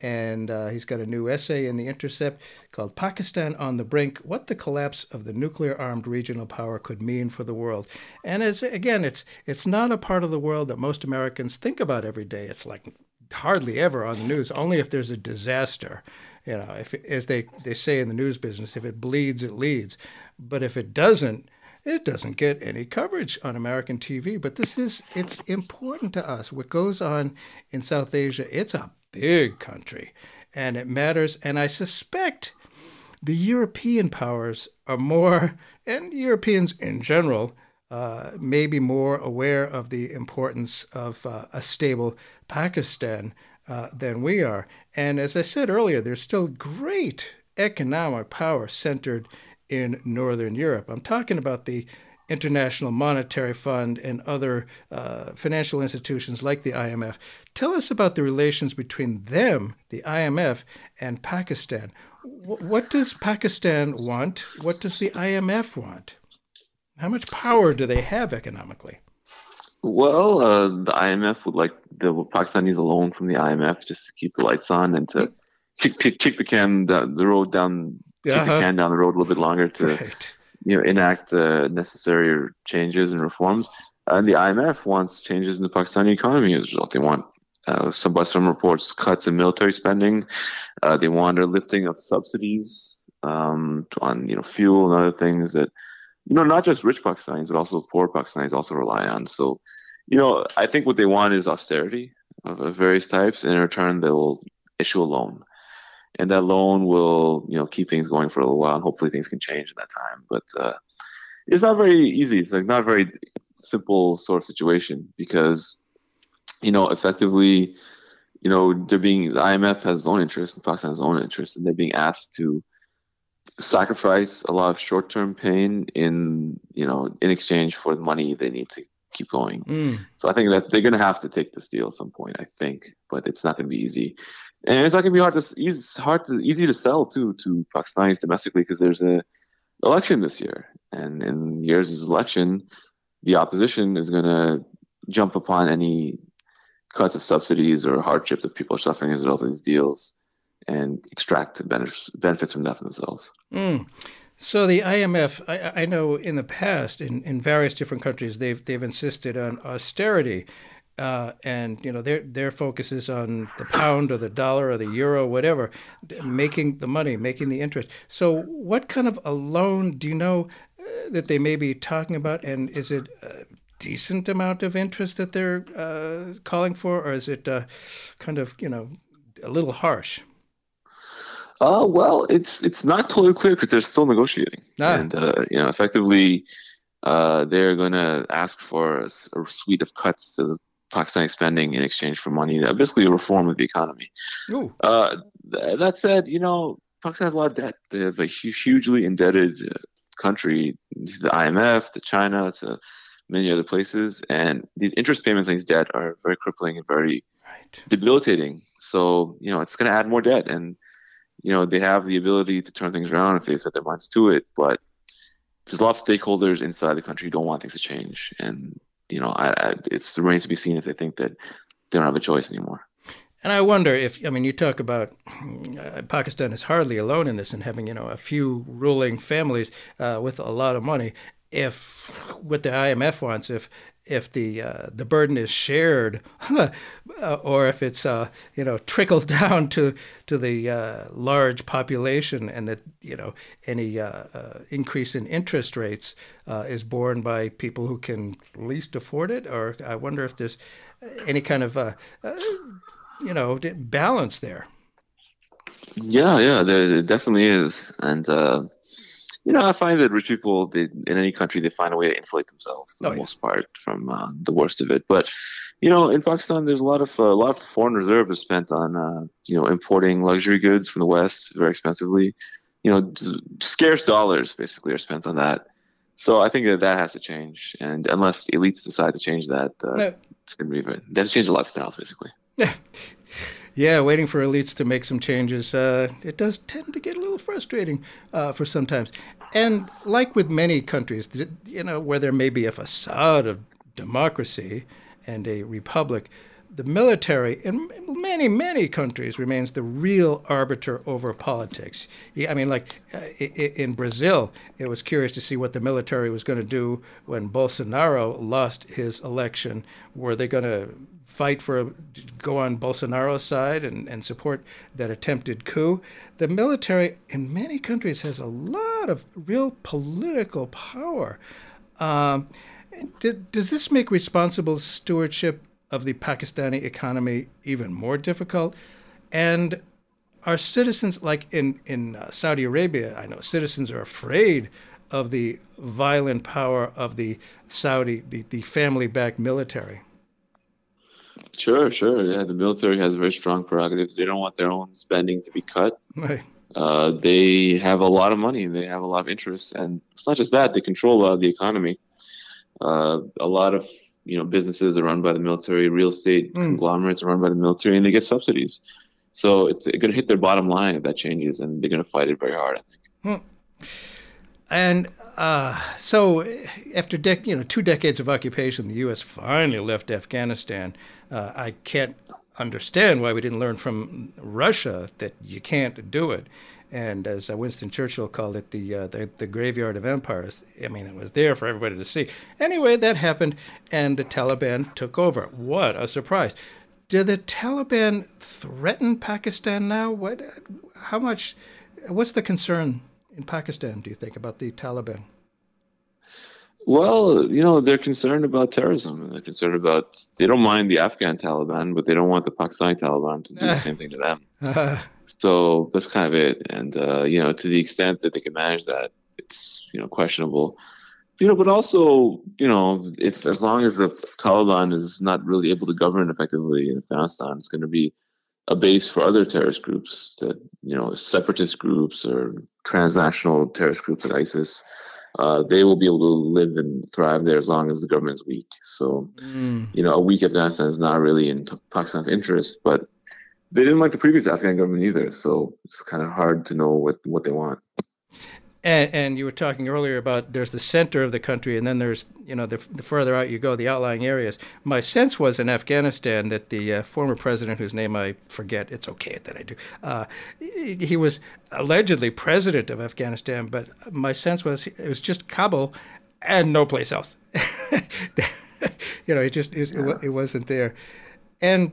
And uh, he's got a new essay in The Intercept called Pakistan on the Brink What the Collapse of the Nuclear Armed Regional Power Could Mean for the World. And as, again, it's, it's not a part of the world that most Americans think about every day. It's like hardly ever on the news, only if there's a disaster. You know, if as they, they say in the news business, if it bleeds, it leads. But if it doesn't, it doesn't get any coverage on American TV. But this is it's important to us. What goes on in South Asia, it's a big country, and it matters. And I suspect the European powers are more, and Europeans in general, uh, may be more aware of the importance of uh, a stable Pakistan uh, than we are. And as I said earlier, there's still great economic power centered in Northern Europe. I'm talking about the International Monetary Fund and other uh, financial institutions like the IMF. Tell us about the relations between them, the IMF, and Pakistan. what does Pakistan want? What does the IMF want? How much power do they have economically? Well, uh, the IMF would like the Pakistan needs a loan from the IMF just to keep the lights on and to kick kick, kick the can down, the road down, uh-huh. the can down the road a little bit longer to right. You know enact uh, necessary changes and reforms. And the IMF wants changes in the Pakistani economy as a result. They want uh, some by some reports cuts in military spending. Uh, they want a lifting of subsidies um, on you know fuel and other things that you know, not just rich Pakistanis, but also poor Pakistanis also rely on. So, you know, I think what they want is austerity of, of various types. And in return, they will issue a loan. And that loan will, you know, keep things going for a little while. And hopefully things can change in that time. But uh, it's not very easy. It's like not a very simple sort of situation because, you know, effectively, you know, they're being, the IMF has its own interest and Pakistan has its own interest, and they're being asked to sacrifice a lot of short-term pain in you know in exchange for the money they need to keep going. Mm. So I think that they're going to have to take this deal at some point. I think, but it's not going to be easy, and it's not going to be hard to easy, hard to easy to sell too to Pakistanis domestically because there's a election this year, and in years' election, the opposition is going to jump upon any cuts of subsidies or hardship that people are suffering as a result of these deals and extract benefits from that for themselves. Mm. So the IMF, I, I, know in the past, in, in various different countries, they've they've insisted on austerity, uh, and you know their their focus is on the pound or the dollar or the euro, whatever, making the money, making the interest. So what kind of a loan do you know uh, that they may be talking about, and is it a decent amount of interest that they're uh, calling for, or is it uh, kind of you know a little harsh? Uh, well, it's it's not totally clear because they're still negotiating, ah. and uh, you know, effectively, uh, they're going to ask for a, a, suite of cuts to the Pakistani spending in exchange for money. Basically, a reform of the economy. Uh, th- that said, you know, Pakistan has a lot of debt. They have a hu- hugely indebted uh, country the IMF, to China, to many other places, and these interest payments on these debt are very crippling and very right. debilitating. So, you know, it's going to add more debt and you know, they have the ability to turn things around if they set their minds to it. But there's a lot of stakeholders inside the country who don't want things to change, and you know, I, I, it's remains to be seen if they think that they don't have a choice anymore. And I wonder if I mean you talk about uh, Pakistan is hardly alone in this and having you know a few ruling families uh, with a lot of money. If what the IMF wants, if if the uh, the burden is shared, uh, or if it's uh, you know trickled down to to the uh, large population, and that you know any uh, uh, increase in interest rates is borne by people who can least afford it, or I wonder if there's any kind of you know balance there. Yeah, yeah, there, there definitely is, and you know, I find that rich people they, in any country they find a way to insulate themselves for oh, the yeah. most part from uh, the worst of it. But you know, in Pakistan, there's a lot of uh, a lot of foreign reserve is spent on uh, you know importing luxury goods from the West very expensively. You know, scarce dollars basically are spent on that. So I think that that has to change, and unless elites decide to change that, uh, no. it's going to be very. They have to change the lifestyles basically. Yeah. Waiting for elites to make some changes, uh, it does tend to get a little frustrating uh, for sometimes. And like with many countries, you know, where there may be a facade of democracy and a republic, the military in many, many countries remains the real arbiter over politics. I mean, like uh, in Brazil, it was curious to see what the military was going to do when Bolsonaro lost his election. Were they going to fight for, go on Bolsonaro's side and, and support that attempted coup? The military in many countries has a lot of real political power. Um, does this make responsible stewardship of the Pakistani economy even more difficult? And are citizens, like in, in uh, Saudi Arabia, I know citizens are afraid of the violent power of the Saudi, the, the family backed military. Sure, sure. Yeah, the military has very strong prerogatives. They don't want their own spending to be cut. Right. Uh, they have a lot of money. They have a lot of interests, and it's not just that. They control a lot of the economy. Uh, a lot of you know businesses are run by the military. Real estate mm. conglomerates are run by the military, and they get subsidies. So it's going to hit their bottom line if that changes, and they're going to fight it very hard. I think. Hmm. And uh, so, after you know two decades of occupation, the U.S. finally left Afghanistan. Uh, I can't understand why we didn't learn from Russia that you can't do it. And as Winston Churchill called it, the, uh, the, the graveyard of empires. I mean, it was there for everybody to see. Anyway, that happened, and the Taliban took over. What a surprise! Do the Taliban threaten Pakistan now? What? How much? What's the concern in Pakistan? Do you think about the Taliban? Well, you know, they're concerned about terrorism. They're concerned about, they don't mind the Afghan Taliban, but they don't want the Pakistani Taliban to do the same thing to them. so that's kind of it. And, uh, you know, to the extent that they can manage that, it's, you know, questionable. You know, but also, you know, if as long as the Taliban is not really able to govern effectively in Afghanistan, it's going to be a base for other terrorist groups that, you know, separatist groups or transnational terrorist groups like ISIS uh, they will be able to live and thrive there as long as the government is weak. So, mm. you know, a weak Afghanistan is not really in Pakistan's interest, but they didn't like the previous Afghan government either. So it's kind of hard to know what, what they want. And, and you were talking earlier about there's the center of the country, and then there's you know the, the further out you go, the outlying areas. My sense was in Afghanistan that the uh, former president, whose name I forget, it's okay that I do, uh, he was allegedly president of Afghanistan, but my sense was it was just Kabul and no place else. you know, it just it, it, it wasn't there, and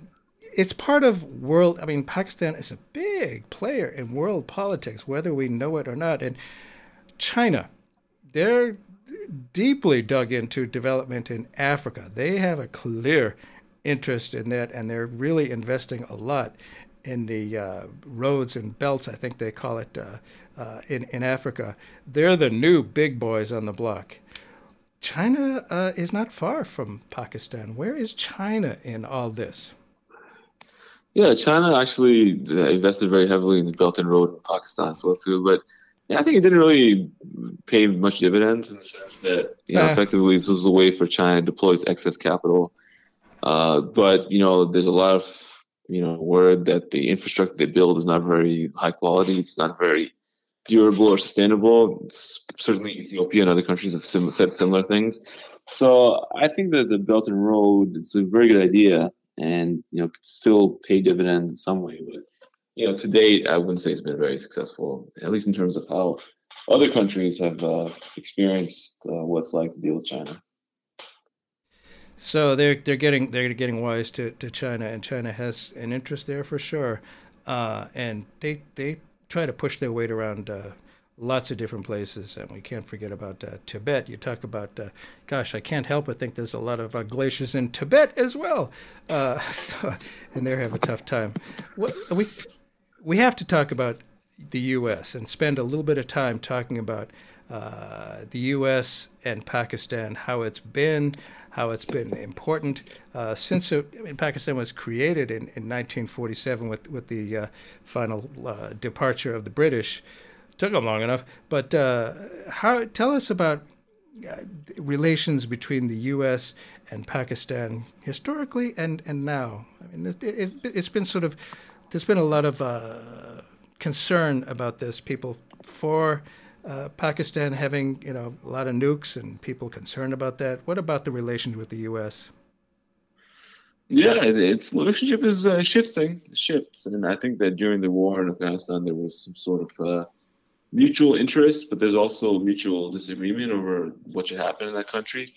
it's part of world. I mean, Pakistan is a big player in world politics, whether we know it or not, and China, they're deeply dug into development in Africa. They have a clear interest in that, and they're really investing a lot in the uh, roads and belts, I think they call it, uh, uh, in, in Africa. They're the new big boys on the block. China uh, is not far from Pakistan. Where is China in all this? Yeah, China actually uh, invested very heavily in the Belt and Road in Pakistan as well too. But yeah, I think it didn't really pay much dividends in the sense that you know, effectively this was a way for China to deploy its excess capital. Uh, but you know, there's a lot of you know word that the infrastructure they build is not very high quality. It's not very durable or sustainable. It's, certainly, Ethiopia and other countries have sim- said similar things. So I think that the Belt and Road it's a very good idea, and you know, could still pay dividends in some way, but you know, to date, I wouldn't say it's been very successful, at least in terms of how other countries have uh, experienced uh, what it's like to deal with China. So they're they're getting they're getting wise to, to China, and China has an interest there for sure, uh, and they they try to push their weight around uh, lots of different places, and we can't forget about uh, Tibet. You talk about, uh, gosh, I can't help but think there's a lot of uh, glaciers in Tibet as well, uh, so, and they have a tough time. What, we we have to talk about the U.S. and spend a little bit of time talking about uh, the U.S. and Pakistan, how it's been, how it's been important uh, since it, I mean, Pakistan was created in, in 1947 with with the uh, final uh, departure of the British. Took them long enough, but uh, how? Tell us about uh, relations between the U.S. and Pakistan historically and, and now. I mean, it's, it's been sort of there's been a lot of uh, concern about this. People for uh, Pakistan having you know a lot of nukes and people concerned about that. What about the relations with the U.S.? Yeah, its relationship is uh, shifting, shifts, and I think that during the war in Afghanistan there was some sort of uh, mutual interest, but there's also mutual disagreement over what should happen in that country.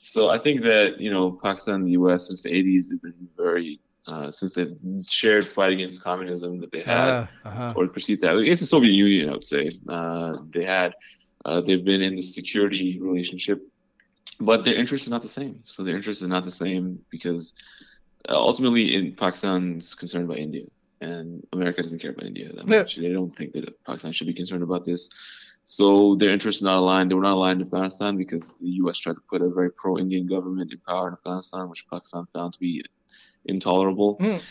So I think that you know Pakistan and the U.S. since the 80s have been very uh, since the shared fight against communism that they had, uh, uh-huh. or perceived that against the Soviet Union, I would say uh, they had. Uh, they've been in the security relationship, but their interests are not the same. So their interests are not the same because uh, ultimately, in Pakistan's concerned about India, and America doesn't care about India that much. Yeah. They don't think that Pakistan should be concerned about this. So their interests are not aligned. They were not aligned in Afghanistan because the U.S. tried to put a very pro-Indian government in power in Afghanistan, which Pakistan found to be intolerable. Mm.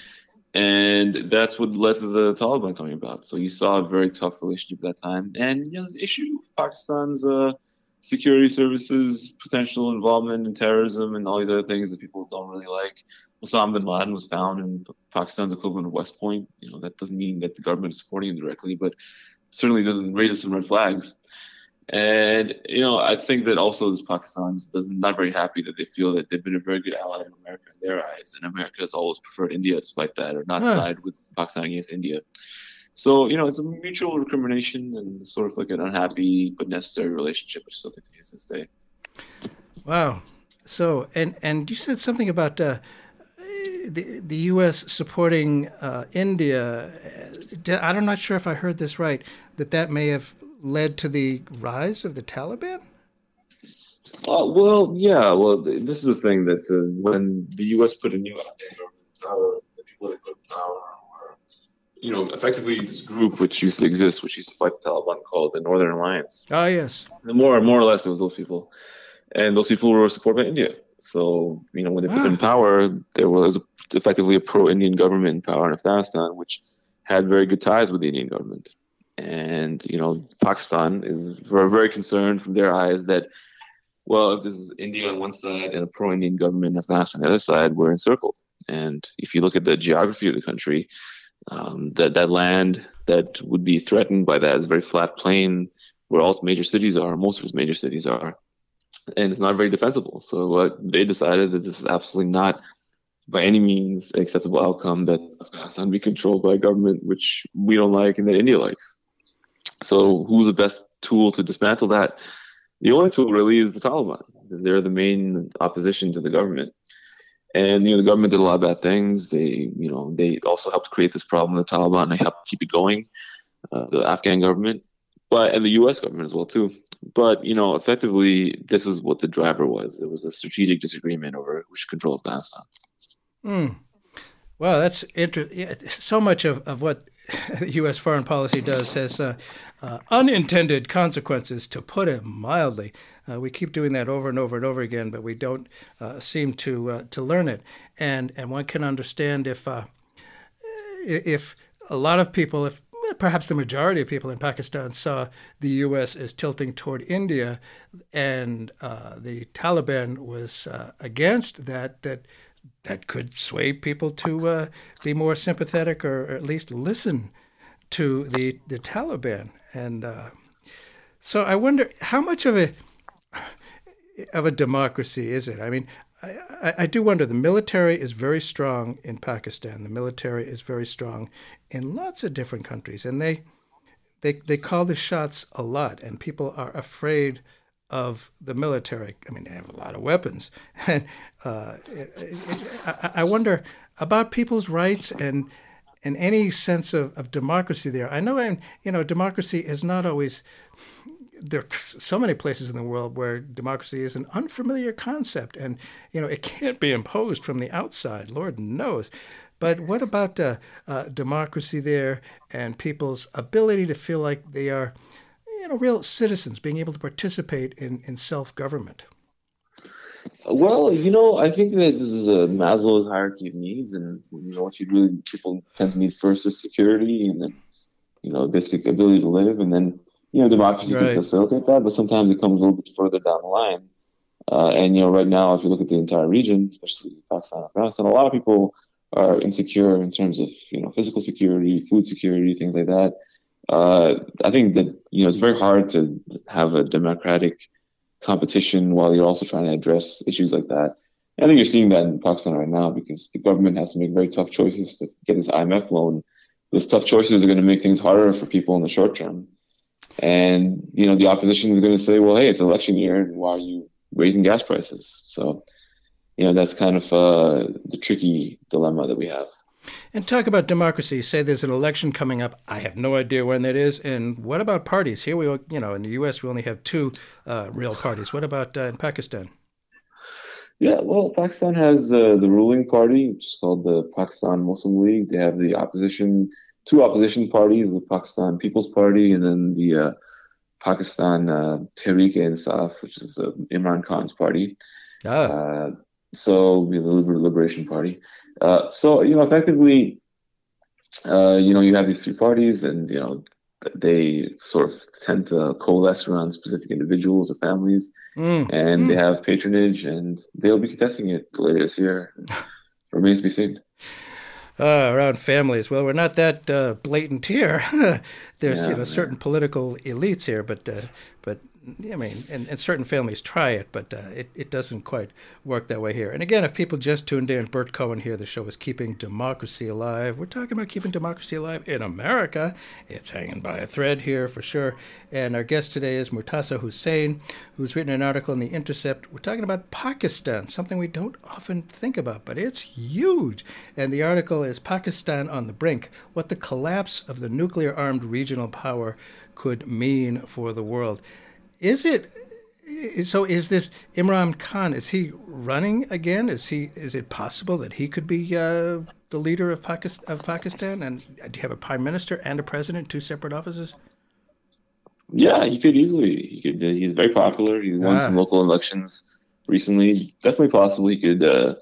And that's what led to the Taliban coming about. So you saw a very tough relationship at that time. And you know, this issue of Pakistan's uh, security services, potential involvement in terrorism, and all these other things that people don't really like. Osama bin Laden was found in Pakistan's equivalent of West Point. You know, that doesn't mean that the government is supporting him directly, but certainly doesn't raise some red flags. And you know, I think that also this Pakistan is not very happy that they feel that they've been a very good ally to America in their eyes, and America has always preferred India despite that, or not huh. side with Pakistan against India. So you know, it's a mutual recrimination and sort of like an unhappy but necessary relationship, which still continues to this day. Wow. So and and you said something about uh, the the U.S. supporting uh, India. I'm not sure if I heard this right. That that may have led to the rise of the Taliban. Uh, well, yeah. Well, this is the thing that uh, when the U.S. put a new Afghan government in power, the people that put in power you know, effectively this group which used to exist, which used to fight the Taliban, called the Northern Alliance. Ah, yes. And more, more or less, it was those people, and those people were supported by India. So, you know, when they put ah. in power, there was effectively a pro-Indian government in power in Afghanistan, which had very good ties with the Indian government. And you know, Pakistan is very concerned from their eyes that, well, if this is India on one side and a pro-Indian government in Afghanistan on the other side, we're encircled. And if you look at the geography of the country, um, that that land that would be threatened by that is very flat plain where all major cities are, most of its major cities are, and it's not very defensible. So uh, they decided that this is absolutely not by any means an acceptable outcome that Afghanistan be controlled by a government which we don't like and that India likes. So who's the best tool to dismantle that? The only tool really is the Taliban, because they're the main opposition to the government. And you know, the government did a lot of bad things. They, you know, they also helped create this problem. The Taliban they helped keep it going. Uh, the Afghan government, but and the U.S. government as well too. But you know, effectively, this is what the driver was. It was a strategic disagreement over who should control Afghanistan. Hmm. Well, that's interesting. So much of, of what U.S. foreign policy does has uh, uh, unintended consequences, to put it mildly. Uh, we keep doing that over and over and over again, but we don't uh, seem to uh, to learn it. And and one can understand if uh, if a lot of people, if perhaps the majority of people in Pakistan saw the U.S. as tilting toward India, and the Taliban was against that, that that could sway people to uh, be more sympathetic or, at least listen to the the Taliban. And uh, so I wonder how much of a of a democracy is it? I mean, I, I, do wonder. The military is very strong in Pakistan. The military is very strong in lots of different countries, and they they they call the shots a lot, and people are afraid of the military. I mean, they have a lot of weapons, and uh, it, it, I, I wonder about people's rights and and any sense of, of democracy there. I know, and you know, democracy is not always there are so many places in the world where democracy is an unfamiliar concept, and you know it can't be imposed from the outside. Lord knows. But what about uh, uh, democracy there and people's ability to feel like they are, you know, real citizens, being able to participate in, in self government? Well, you know, I think that this is a Maslow's hierarchy of needs, and you know, what you really people tend to need first is security, and then you know, basic ability to live, and then you know, democracy right. can facilitate that, but sometimes it comes a little bit further down the line. Uh, and you know, right now, if you look at the entire region, especially Pakistan, Afghanistan, a lot of people are insecure in terms of you know physical security, food security, things like that. Uh, I think that you know it's very hard to have a democratic competition while you're also trying to address issues like that. I think you're seeing that in Pakistan right now because the government has to make very tough choices to get this IMF loan. Those tough choices are going to make things harder for people in the short term. And, you know, the opposition is going to say, well, hey, it's election year. And why are you raising gas prices? So, you know, that's kind of uh, the tricky dilemma that we have. And talk about democracy. Say there's an election coming up. I have no idea when that is. And what about parties? Here we, you know, in the U.S. we only have two uh, real parties. What about uh, in Pakistan? Yeah, well, Pakistan has uh, the ruling party, which is called the Pakistan Muslim League. They have the opposition two opposition parties, the Pakistan People's Party and then the uh, Pakistan uh, Tehreek-e-Insaf, which is uh, Imran Khan's party. Ah. So the Liberal Liberation Party. Uh, so you know, effectively, uh, you know, you have these three parties, and you know, they sort of tend to coalesce around specific individuals or families, mm. and mm. they have patronage, and they'll be contesting it later this year. Remains to be seen. Uh, around families. Well, we're not that uh, blatant here. There's yeah, you know certain political elites here, but uh, but I mean, and, and certain families try it, but uh, it, it doesn't quite work that way here. And again, if people just tuned in, Bert Cohen here, the show is Keeping Democracy Alive. We're talking about keeping democracy alive in America. It's hanging by a thread here for sure. And our guest today is Murtaza Hussain, who's written an article in The Intercept. We're talking about Pakistan, something we don't often think about, but it's huge. And the article is Pakistan on the Brink What the Collapse of the Nuclear Armed Regional Power Could Mean for the World. Is it so? Is this Imran Khan? Is he running again? Is he? Is it possible that he could be uh, the leader of Pakistan, of Pakistan? And do you have a prime minister and a president, two separate offices? Yeah, he could easily. He could. Uh, he's very popular. He won ah. some local elections recently. Definitely possible he could uh,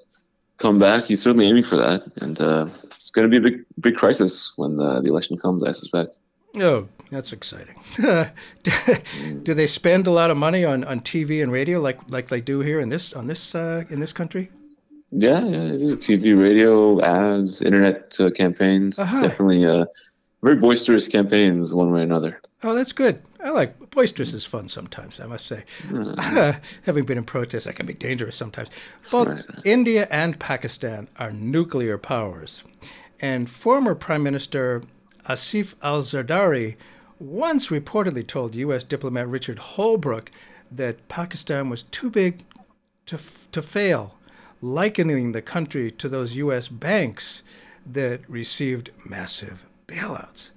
come back. He's certainly aiming for that, and uh, it's going to be a big, big crisis when the, the election comes. I suspect. Oh, that's exciting. do they spend a lot of money on, on TV and radio like like they do here in this on this uh, in this country? Yeah, yeah, TV, radio, ads, internet uh, campaigns. Uh-huh. Definitely uh, very boisterous campaigns, one way or another. Oh, that's good. I like boisterous is fun sometimes. I must say, mm-hmm. having been in protests, that can be dangerous sometimes. Both right. India and Pakistan are nuclear powers, and former Prime Minister Asif Ali Zardari once reportedly told U.S. diplomat Richard Holbrooke that Pakistan was too big to, to fail, likening the country to those U.S. banks that received massive bailouts.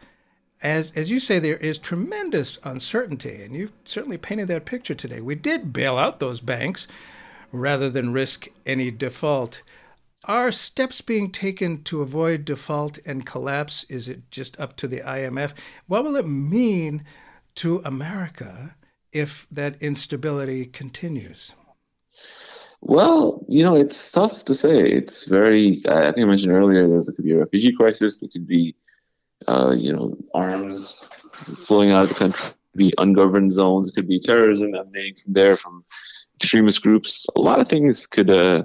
As, as you say, there is tremendous uncertainty, and you've certainly painted that picture today. We did bail out those banks rather than risk any default. Are steps being taken to avoid default and collapse? Is it just up to the IMF? What will it mean to America if that instability continues? Well, you know, it's tough to say. It's very, I think I mentioned earlier, there's, there could be a refugee crisis, there could be, uh, you know, arms flowing out of the country, be ungoverned zones, it could be terrorism emanating from there, from extremist groups. A lot of things could uh,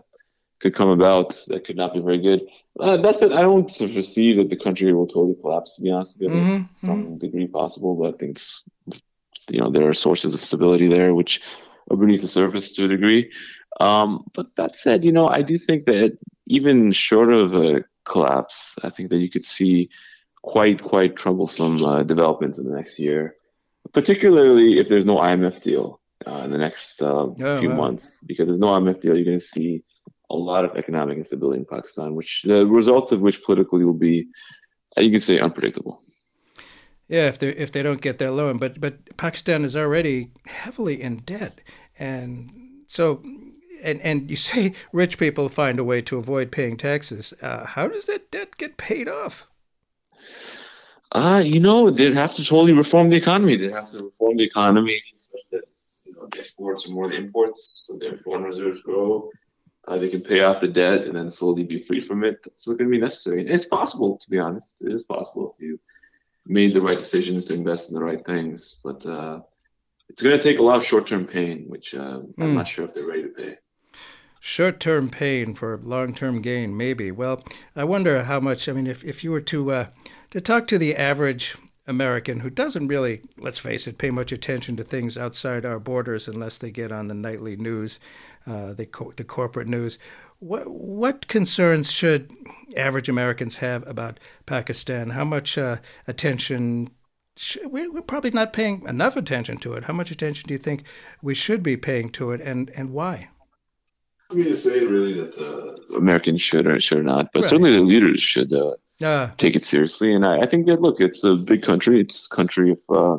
could come about that could not be very good. Uh, that's it. I don't foresee that the country will totally collapse. To be honest with you, mm-hmm. some degree possible, but I think it's you know there are sources of stability there which are beneath the surface to a degree. Um, but that said, you know I do think that even short of a collapse, I think that you could see quite quite troublesome uh, developments in the next year, particularly if there's no IMF deal uh, in the next uh, oh, few wow. months. Because there's no IMF deal, you're going to see a lot of economic instability in Pakistan, which the results of which politically will be, uh, you can say, unpredictable. Yeah, if they if they don't get their loan, but but Pakistan is already heavily in debt, and so and and you say rich people find a way to avoid paying taxes. Uh, how does that debt get paid off? Uh, you know, they'd have to totally reform the economy. They'd have to reform the economy so that you know, exports are more than imports, so their foreign reserves grow uh, they can pay off the debt and then slowly be free from it. That's not going to be necessary. And it's possible, to be honest. It is possible if you made the right decisions to invest in the right things. But uh, it's going to take a lot of short-term pain, which uh, mm. I'm hmm. not sure if they're ready to pay. Short-term pain for long-term gain, maybe. Well, I wonder how much. I mean, if if you were to uh, to talk to the average American who doesn't really, let's face it, pay much attention to things outside our borders unless they get on the nightly news, uh, the co- the corporate news. What what concerns should average Americans have about Pakistan? How much uh, attention? Should, we're probably not paying enough attention to it. How much attention do you think we should be paying to it, and and why? I mean, to say really that uh, Americans should or should not, but right. certainly the leaders should uh, uh, take it seriously. And I, I, think that look, it's a big country. It's a country of, uh,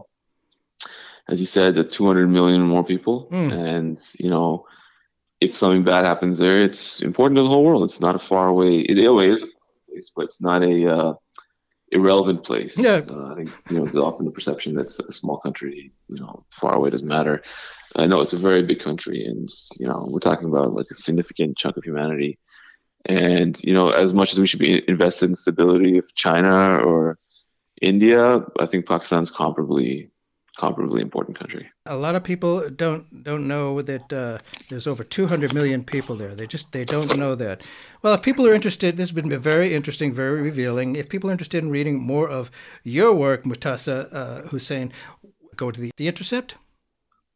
as you said, 200 million more people, mm. and you know, if something bad happens there, it's important to the whole world. It's not a far away. It, always is a place, but it's not a uh, irrelevant place. Yeah. Uh, I think you know, there's often the perception that a small country, you know, far away doesn't matter. I know it's a very big country, and you know, we're talking about like a significant chunk of humanity and you know, as much as we should be invested in stability of China or India, I think Pakistan's comparably comparably important country. A lot of people don't don't know that uh, there's over 200 million people there. They just they don't know that. Well, if people are interested, this has been very interesting, very revealing. If people are interested in reading more of your work, Murtaza uh, Hussain, go to the, the Intercept.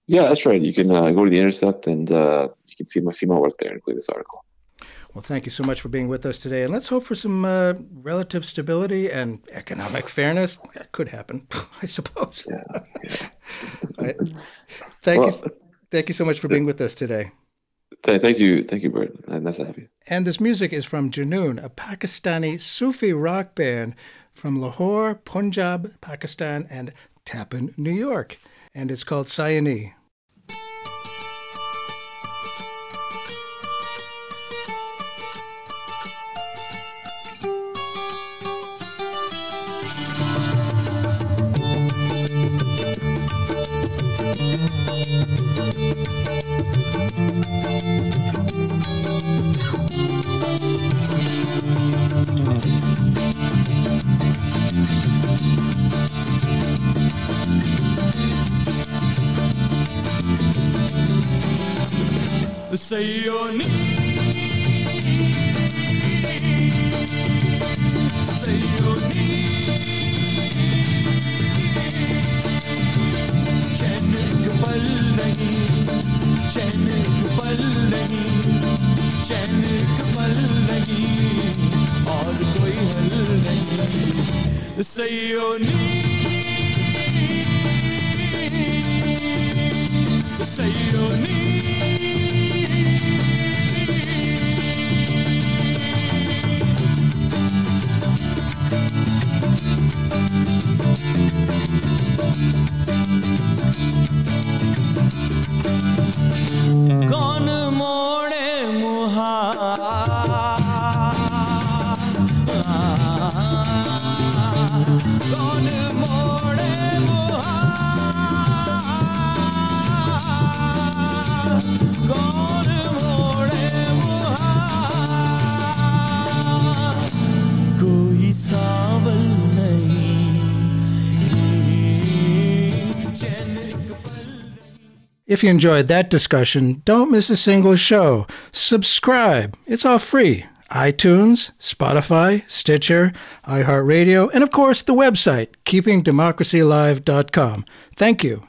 Yeah, that's right. You can uh, go to the Intercept and uh, you can see my see my work there, including this article. Well, thank you so much for being with us today. And let's hope for some uh, relative stability and economic fairness. That could happen, I suppose. Yeah, yeah. I, thank well, you. Thank you so much for being with us today. Thank you. Thank you, Bert. Nice to have you. And this music is from Junoon, a Pakistani Sufi rock band from Lahore, Punjab, Pakistan, and Tappan, New York. And it's called Sayonee. Sayonee If you enjoyed that discussion, don't miss a single show. Subscribe. It's all free. iTunes, Spotify, Stitcher, iHeartRadio, and of course the website, keepingdemocracyalive.com. Thank you.